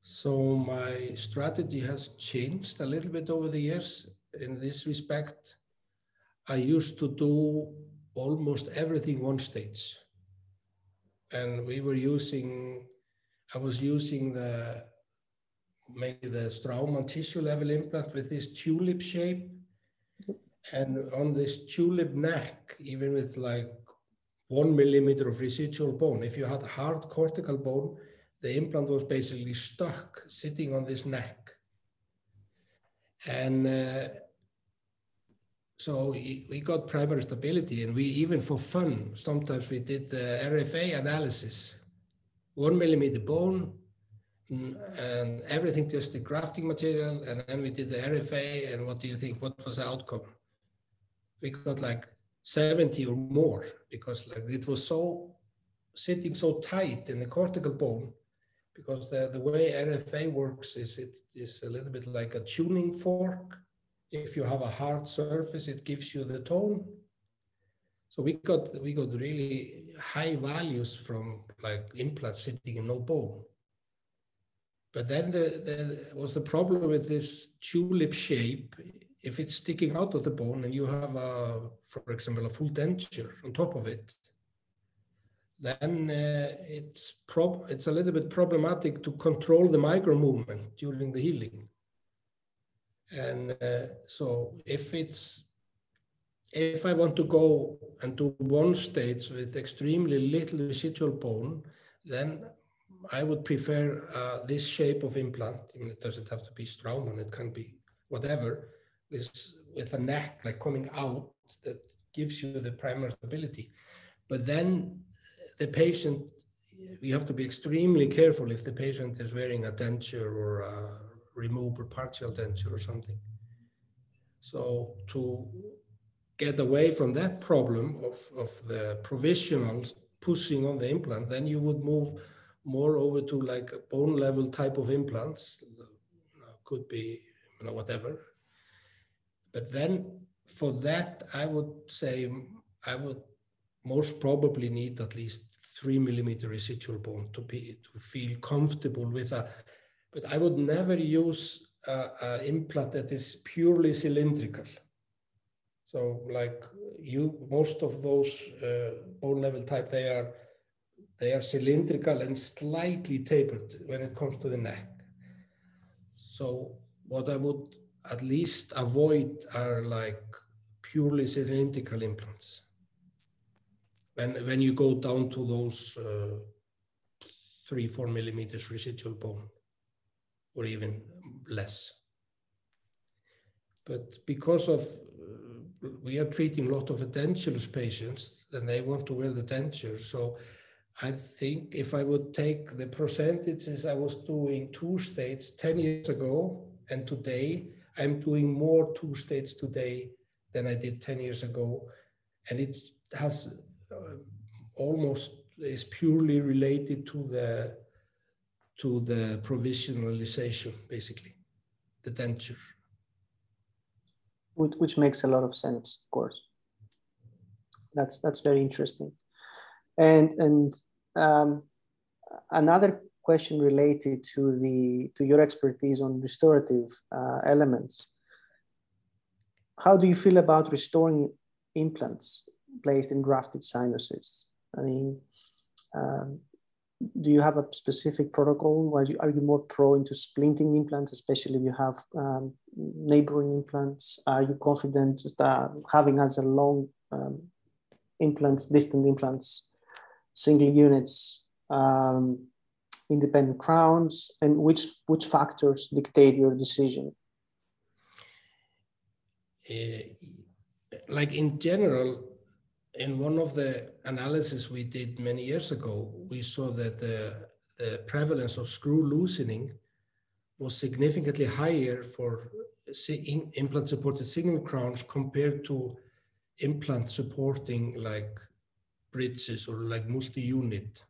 So my strategy has changed a little bit over the years in this respect. I used to do almost everything one stage. And we were using, I was using the, maybe the Straumann tissue level implant with this tulip shape. And on this tulip neck, even with like one millimeter of residual bone, if you had hard cortical bone, the implant was basically stuck sitting on this neck. And uh, so we, we got primary stability and we even for fun, sometimes we did the RFA analysis. One millimeter bone, and everything just the grafting material. And then we did the RFA. And what do you think? What was the outcome? We got like 70 or more because like it was so sitting so tight in the cortical bone because the, the way RFA works is it is a little bit like a tuning fork. If you have a hard surface, it gives you the tone. So we got we got really high values from like implants sitting in no bone. But then the, the was the problem with this tulip shape. If it's sticking out of the bone and you have a, for example, a full denture on top of it, then uh, it's prob it's a little bit problematic to control the micro movement during the healing. And uh, so if it's if I want to go and do one stage with extremely little residual bone, then I would prefer uh, this shape of implant. I mean, it doesn't have to be Straumann, it can be whatever, with, with a neck like coming out that gives you the primary stability. But then the patient, we have to be extremely careful if the patient is wearing a denture or a removable partial denture or something. So to get away from that problem of, of the provisional pushing on the implant, then you would move more over to like a bone level type of implants. Could be you know, whatever. But then for that, I would say I would most probably need at least three millimeter residual bone to be to feel comfortable with a. But I would never use an implant that is purely cylindrical. So like you, most of those uh, bone level type, they are they are cylindrical and slightly tapered when it comes to the neck. So what I would at least avoid are like purely cylindrical implants when when you go down to those uh, three four millimeters residual bone or even less. But because of uh, we are treating a lot of edentulous patients and they want to wear the denture. So i think if i would take the percentages i was doing two states 10 years ago and today i'm doing more two states today than i did 10 years ago. And it has uh, almost is purely related to the to the provisionalization, basically, the denture. Which, which makes a lot of sense, of course. That's that's very interesting, and and um, another question related to the to your expertise on restorative uh, elements. How do you feel about restoring implants placed in grafted sinuses? I mean, um, do you have a specific protocol? Are you, are you more pro into splinting implants, especially if you have um, neighboring implants? Are you confident that having as a long um, implants, distant implants, single units, um, independent crowns, and which which factors dictate your decision? Uh, like in general, in one of the analysis we did many years ago, we saw that the, the prevalence of screw loosening was significantly higher for implant supported single crowns compared to implant supporting like bridges or like multi-unit.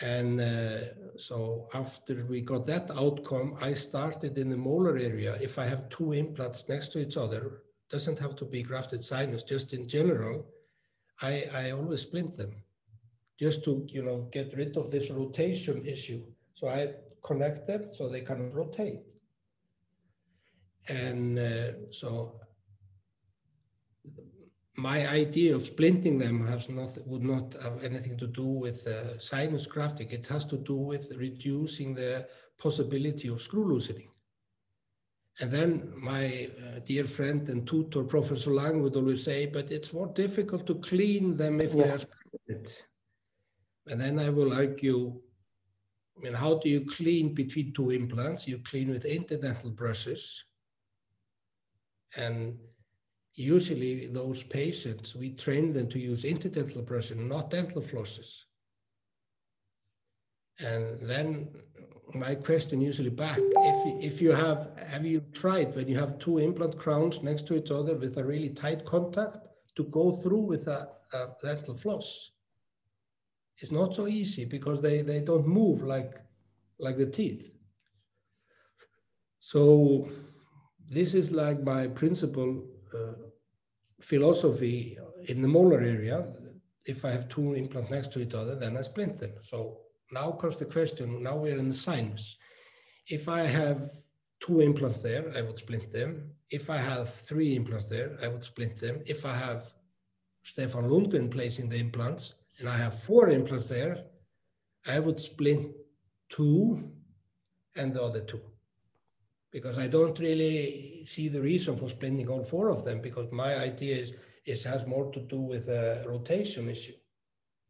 And uh, so after we got that outcome, I started in the molar area. If I have two implants next to each other, doesn't have to be grafted sinus, just in general, I, I always splint them just to, you know, get rid of this rotation issue. So I connect them so they can rotate. And uh, so my idea of splinting them has not would not have anything to do with uh, sinus grafting. It has to do with reducing the possibility of screw loosening. And then my uh, dear friend and tutor, Professor Lang, would always say, but it's more difficult to clean them if yes. they are split. And then I will argue, I mean, how do you clean between two implants? You clean with interdental brushes. And usually those patients, we train them to use interdental brushes, not dental flosses. And then my question usually back, if, if you have, have you tried when you have two implant crowns next to each other with a really tight contact to go through with a, a dental floss? It's not so easy because they, they don't move like, like the teeth. So this is like my principal uh, philosophy in the molar area. If I have two implants next to each other, then I splint them. So now comes the question, now we're in the sinus. If I have two implants there, I would splint them. If I have three implants there, I would splint them. If I have Stefan Lundgren placing the implants and I have four implants there, I would splint two and the other two because I don't really see the reason for splitting all four of them because my idea is it has more to do with a rotation issue.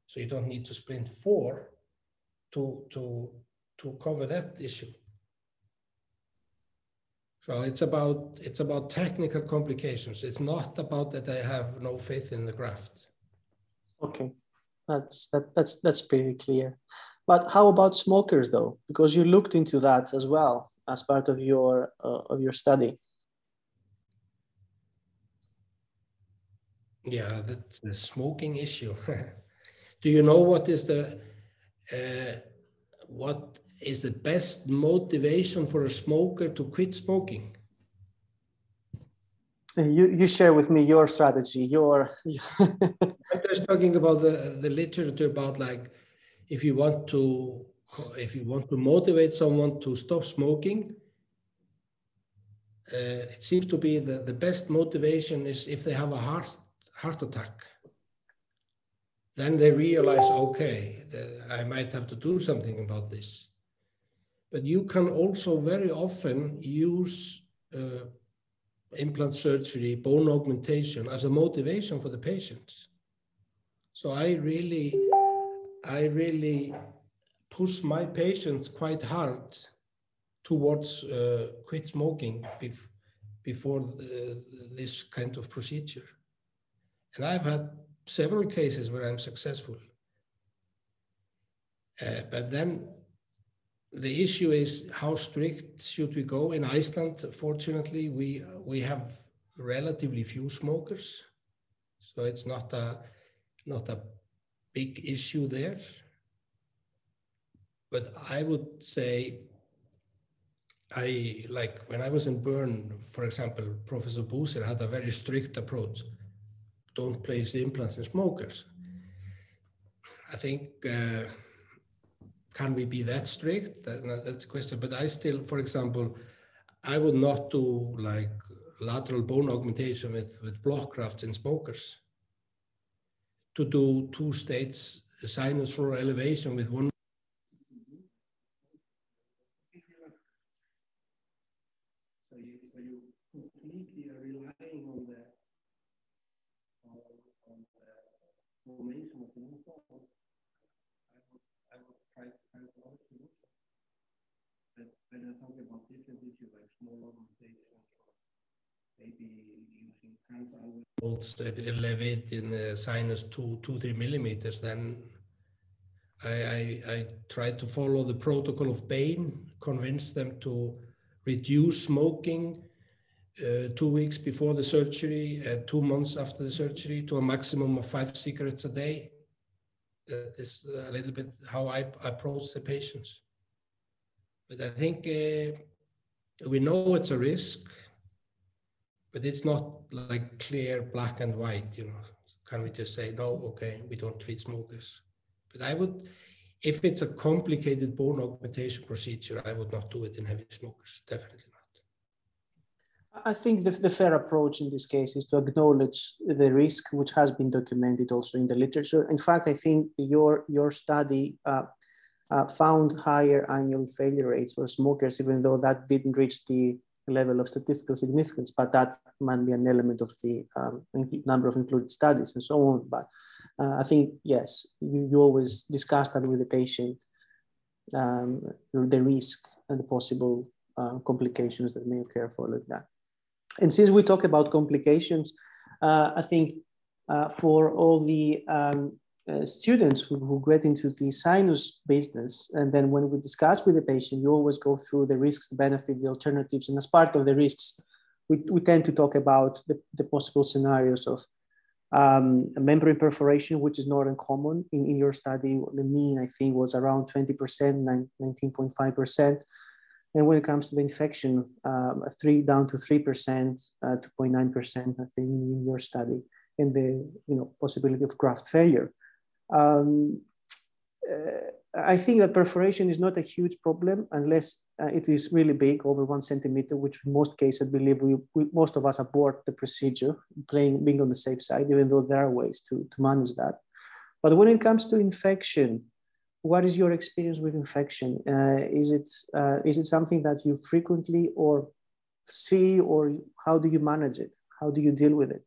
So you don't need to splint four to, to, to cover that issue. So it's about it's about technical complications. It's not about that I have no faith in the graft. Okay, that's that, that's that's pretty clear. But how about smokers though? Because you looked into that as well as part of your uh, of your study. Yeah, that's the smoking issue. Do you know what is the what is the best motivation for a smoker to quit smoking? You, you share with me your strategy, your. I'm just talking about the, the literature about like if you want to if you want to motivate someone to stop smoking, uh, it seems to be that the best motivation is if they have a heart heart attack. Then they realize, okay, I might have to do something about this. But you can also very often use uh, implant surgery, bone augmentation as a motivation for the patients. So I really, I really push my patients quite hard towards uh, quit smoking bef before the, this kind of procedure. And I've had several cases where I'm successful. Uh, but then the issue is how strict should we go? In Iceland, fortunately, we, we have relatively few smokers. So it's not a, not a big issue there. But I would say, I like when I was in Bern, for example, Professor Buser had a very strict approach. Don't place implants in smokers. I think, uh, can we be that strict? That, that's a question. But I still, for example, I would not do like lateral bone augmentation with, with block grafts in smokers. To do two states sinus floor elevation with one formation of the uniform, I would, I would try to find another solution. But when I talk about different issues like small organizations or maybe using trans that elevate in the sinus two, two, three millimeters, then I, I, I try to follow the protocol of Bain, convince them to reduce smoking uh, two weeks before the surgery, uh, two months after the surgery, to a maximum of five cigarettes a day. That is a little bit how I approach the patients. But I think uh, we know it's a risk, but it's not like clear black and white, you know. Can we just say, no, okay, we don't treat smokers? But I would, if it's a complicated bone augmentation procedure, I would not do it in heavy smokers, definitely not. I think the, the, fair approach in this case is to acknowledge the risk, which has been documented also in the literature. In fact, I think your, your study uh, uh, found higher annual failure rates for smokers, even though that didn't reach the level of statistical significance, but that might be an element of the um, number of included studies and so on. But uh, I think, yes, you, you always discuss that with the patient, um, the risk and the possible uh, complications that may occur following that. And since we talk about complications, uh, I think uh, for all the um, uh, students who, who get into the sinus business, and then when we discuss with the patient, you always go through the risks, the benefits, the alternatives, and as part of the risks, we, we tend to talk about the, the possible scenarios of um, membrane perforation, which is not uncommon in, in your study. The mean, I think, was around 20%, 19.5%. And when it comes to the infection, um, three down to 3%, uh, 2.9%, I think, in your study, and the you know possibility of graft failure. Um, uh, I think that perforation is not a huge problem unless uh, it is really big, over one centimeter, which in most cases, I believe we, we, most of us abort the procedure, playing, being on the safe side, even though there are ways to, to manage that. But when it comes to infection, what is your experience with infection? Uh, is, it, uh, is it something that you frequently or see, or how do you manage it? How do you deal with it?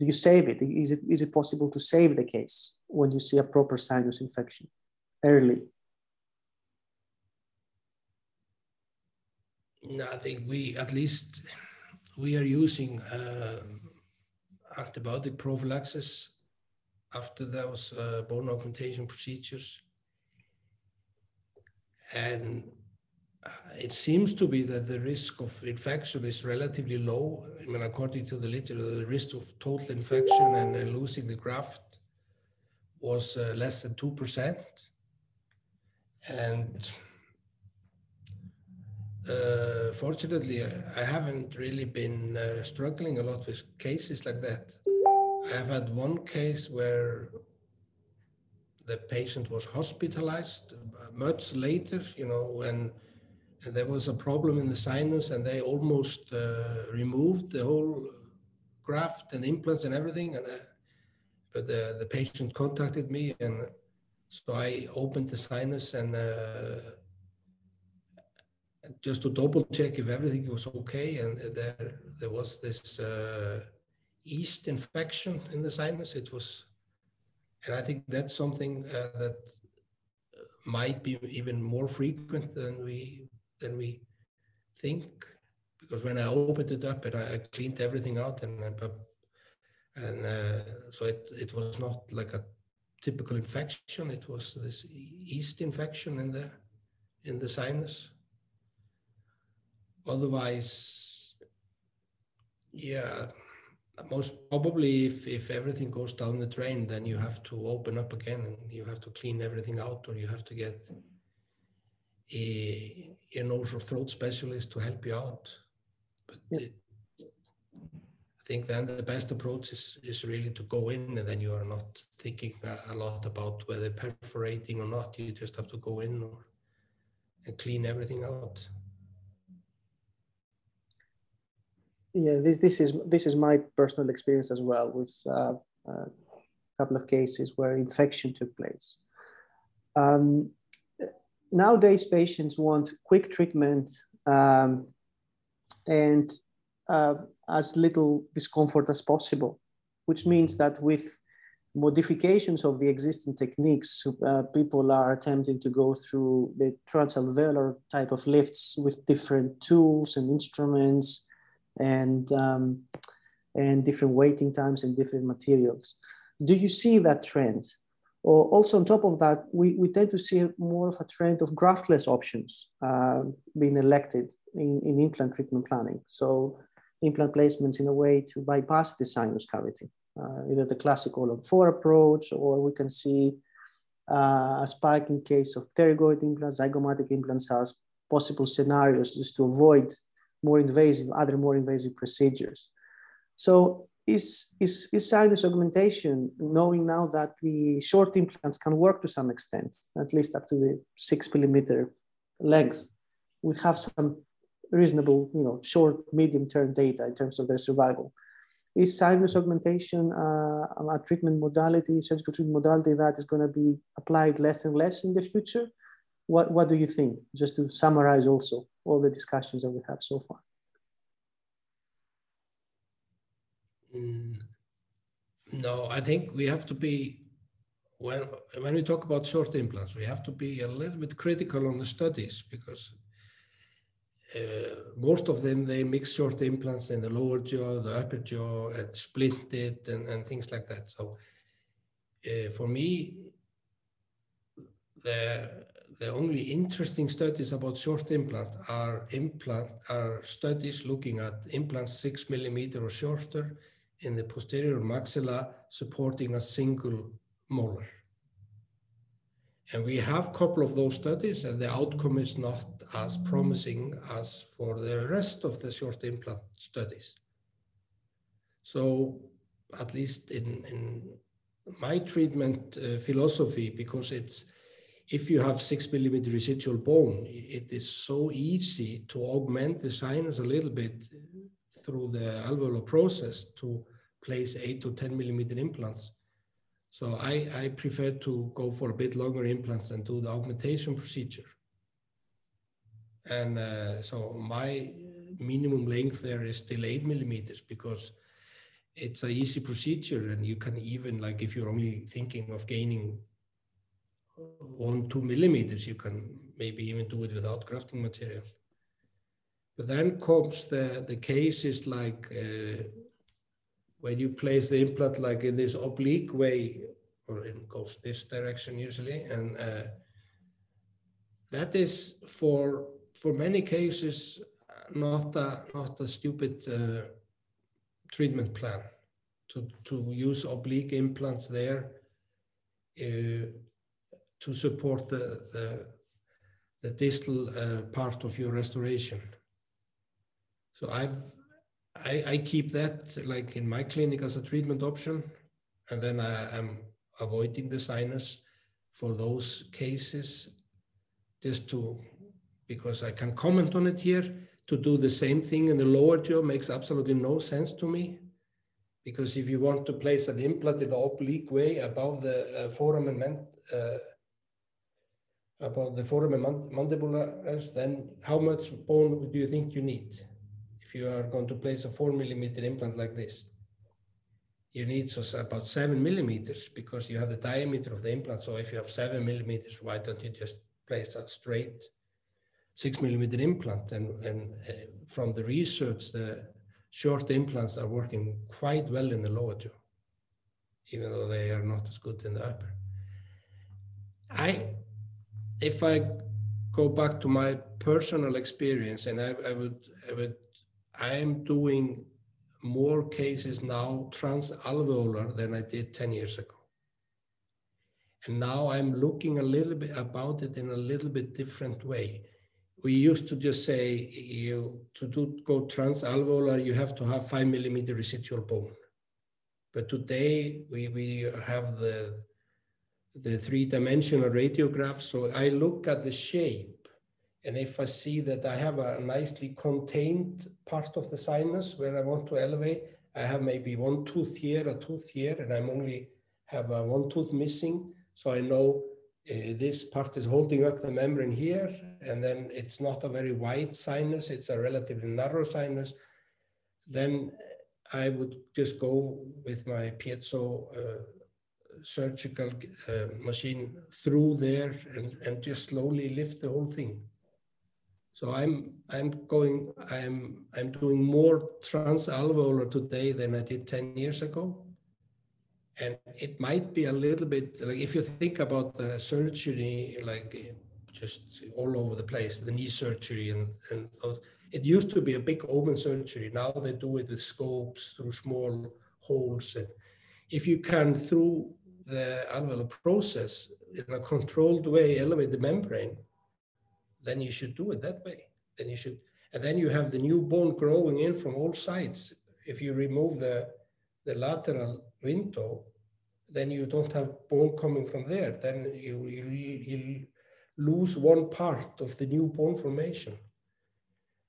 Do you save it? Is it, is it possible to save the case when you see a proper sinus infection early? No, I think we at least we are using uh, antibiotic prophylaxis after those uh, bone augmentation procedures, and it seems to be that the risk of infection is relatively low. I mean, according to the literature, the risk of total infection and uh, losing the graft was uh, less than two percent, and uh, fortunately, I haven't really been uh, struggling a lot with cases like that. I have had one case where the patient was hospitalized uh, much later, you know, when there was a problem in the sinus and they almost uh, removed the whole graft and implants and everything. And uh, but the patient contacted me, and so I opened the sinus and uh, just to double check if everything was okay and there there was this uh, yeast infection in the sinus it was and i think that's something uh, that might be even more frequent than we than we think because when i opened it up and i, cleaned everything out and and uh, so it it was not like a typical infection. It was this yeast infection in the in the sinus. Otherwise, yeah, most probably if, if everything goes down the drain, then you have to open up again and you have to clean everything out or you have to get a, a nose or throat specialist to help you out. But yeah. it, I think then the best approach is, is really to go in and then you are not thinking a, a lot about whether perforating or not. You just have to go in or, and clean everything out. yeah, this this is this is my personal experience as well with uh, a couple of cases where infection took place. Um, nowadays, patients want quick treatment um, and uh, as little discomfort as possible, which means that with modifications of the existing techniques, uh, people are attempting to go through the transalveolar type of lifts with different tools and instruments and um, and different waiting times and different materials. Do you see that trend? Or also on top of that, we, we tend to see more of a trend of graftless options uh, being elected in, in implant treatment planning. So implant placements in a way to bypass the sinus cavity, uh, either the classical on four approach, or we can see uh, a spike in case of pterygoid implants, zygomatic implants as possible scenarios just to avoid more invasive, other more invasive procedures. So is, is, is sinus augmentation, knowing now that the short implants can work to some extent, at least up to the six millimeter length, we have some reasonable, you know, short, medium-term data in terms of their survival. Is sinus augmentation uh, a treatment modality, surgical treatment modality that is going to be applied less and less in the future? What, what do you think? Just to summarize also all the discussions that we have so far. No, I think we have to be when when we talk about short implants, we have to be a little bit critical on the studies because uh, most of them they mix short implants in the lower jaw, the upper jaw, and split it and, and things like that. So uh, for me, the the only interesting studies about short implant are implant are studies looking at implants six millimeter or shorter in the posterior maxilla supporting a single molar. And we have a couple of those studies and the outcome is not as promising as for the rest of the short implant studies. So at least in, in my treatment uh, philosophy, because it's if you have six millimeter residual bone, it is so easy to augment the sinus a little bit through the alveolar process to place eight to 10 millimeter implants. So I, I prefer to go for a bit longer implants and do the augmentation procedure. And uh, so my minimum length there is still eight millimeters because it's an easy procedure and you can even like if you're only thinking of gaining one, two millimeters, you can maybe even do it without grafting material. But then comes the, the cases like uh, when you place the implant like in this oblique way, or it goes this direction usually, and uh, that is for for many cases not a not a stupid uh, treatment plan to to use oblique implants there. Uh, to support the, the, the distal uh, part of your restoration. So I've, I, I keep that like in my clinic as a treatment option, and then I am avoiding the sinus for those cases just to, because I can comment on it here, to do the same thing in the lower jaw makes absolutely no sense to me. Because if you want to place an implant in an oblique way above the uh, foramen uh, the foramen mandibularis, then how much bone do you think you need if you are going to place a four millimeter implant like this? You need so about seven millimeters because you have the diameter of the implant. So if you have seven millimeters, why don't you just place a straight six millimeter implant? And, and uh, from the research, the short implants are working quite well in the lower jaw, even though they are not as good in the upper. I if I go back to my personal experience, and I, I would, I would, I am doing more cases now transalveolar than I did 10 years ago. And now I'm looking a little bit about it in a little bit different way. We used to just say you to do go transalveolar, you have to have five millimeter residual bone. But today we, we have the the three-dimensional radiograph. So I look at the shape, and if I see that I have a nicely contained part of the sinus where I want to elevate, I have maybe one tooth here, a tooth here, and I'm only have a one tooth missing. So I know uh, this part is holding up the membrane here, and then it's not a very wide sinus, it's a relatively narrow sinus. Then I would just go with my piezo uh, surgical uh, machine through there and, and just slowly lift the whole thing. So I'm I'm going I'm I'm doing more transalveolar today than I did 10 years ago. And it might be a little bit like if you think about the surgery, like just all over the place, the knee surgery and, and it used to be a big open surgery. Now they do it with scopes through small holes. And if you can through the alveolar process in a controlled way elevate the membrane, then you should do it that way. Then you should, and then you have the new bone growing in from all sides. If you remove the, the lateral window, then you don't have bone coming from there. Then you, you, you lose one part of the new bone formation.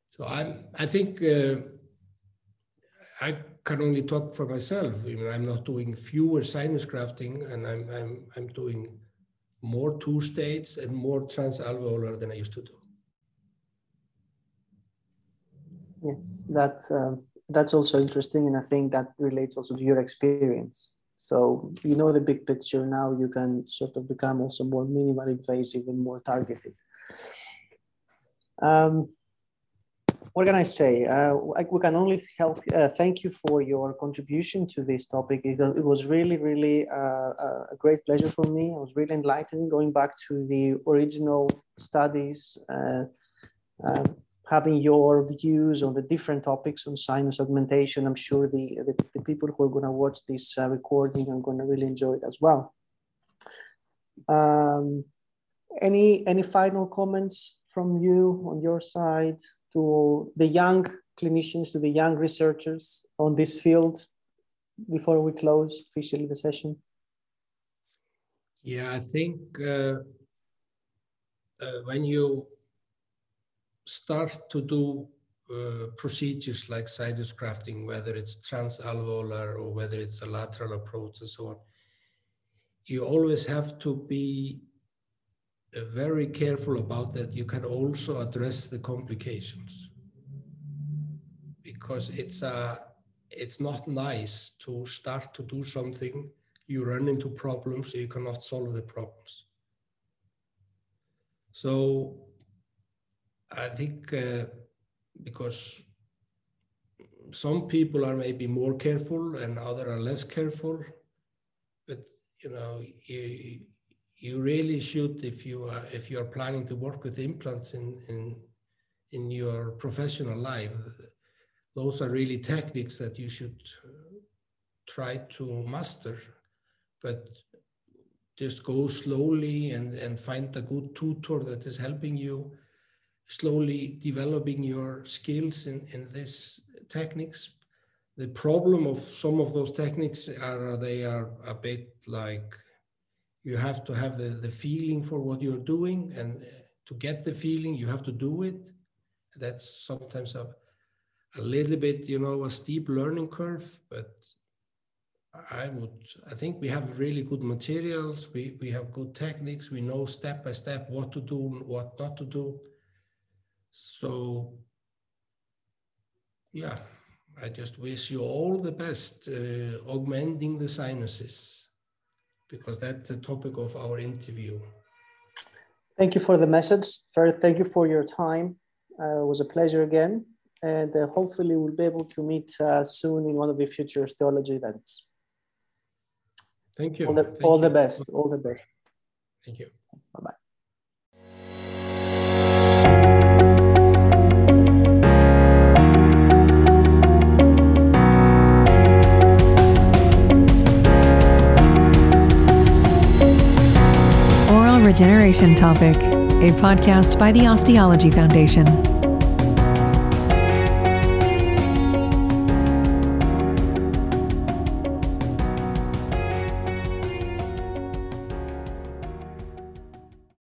So I'm, I think uh, I can only talk for myself. I mean, I'm not doing fewer sinus grafting, and I'm I'm I'm doing more two states and more transalveolar than I used to do. Yes, that's um, that's also interesting, and I think that relates also to your experience. So you know the big picture now. You can sort of become also more minimal invasive and more targeted. Um, what can I say? Uh, we can only help. Uh, thank you for your contribution to this topic. It, was really, really uh, uh, a great pleasure for me. It was really enlightening going back to the original studies, uh, uh, having your views on the different topics on sinus augmentation. I'm sure the, the, the people who are going to watch this recording are going to really enjoy it as well. Um, any any final comments from you on your side to the young clinicians, to the young researchers on this field before we close officially the session? Yeah, I think uh, uh, when you start to do uh, procedures like sinus grafting, whether it's transalveolar or whether it's a lateral approach and so on, you always have to be very careful about that. You can also address the complications because it's a it's not nice to start to do something you run into problems you cannot solve the problems so i think uh, because some people are maybe more careful and other are less careful but you know you, you really should if you are if you are planning to work with implants in in in your professional life those are really techniques that you should uh, try to master. But just go slowly and and find a good tutor that is helping you slowly developing your skills in in this techniques. The problem of some of those techniques are they are a bit like you have to have the, the feeling for what you're doing and uh, to get the feeling you have to do it. That's sometimes a, a little bit you know a steep learning curve but i would i think we have really good materials. We we have good techniques. We know step by step what to do what not to do. So yeah i just wish you all the best uh, augmenting the sinuses because that's the topic of our interview. Thank you for the message. Fred, thank you for your time. Uh, it was a pleasure again. And uh, hopefully we'll be able to meet uh, soon in one of the future Osteology events. Thank you. All the, thank all you. the best. All the best. Thank you. Regeneration Topic, a podcast by the Osteology Foundation.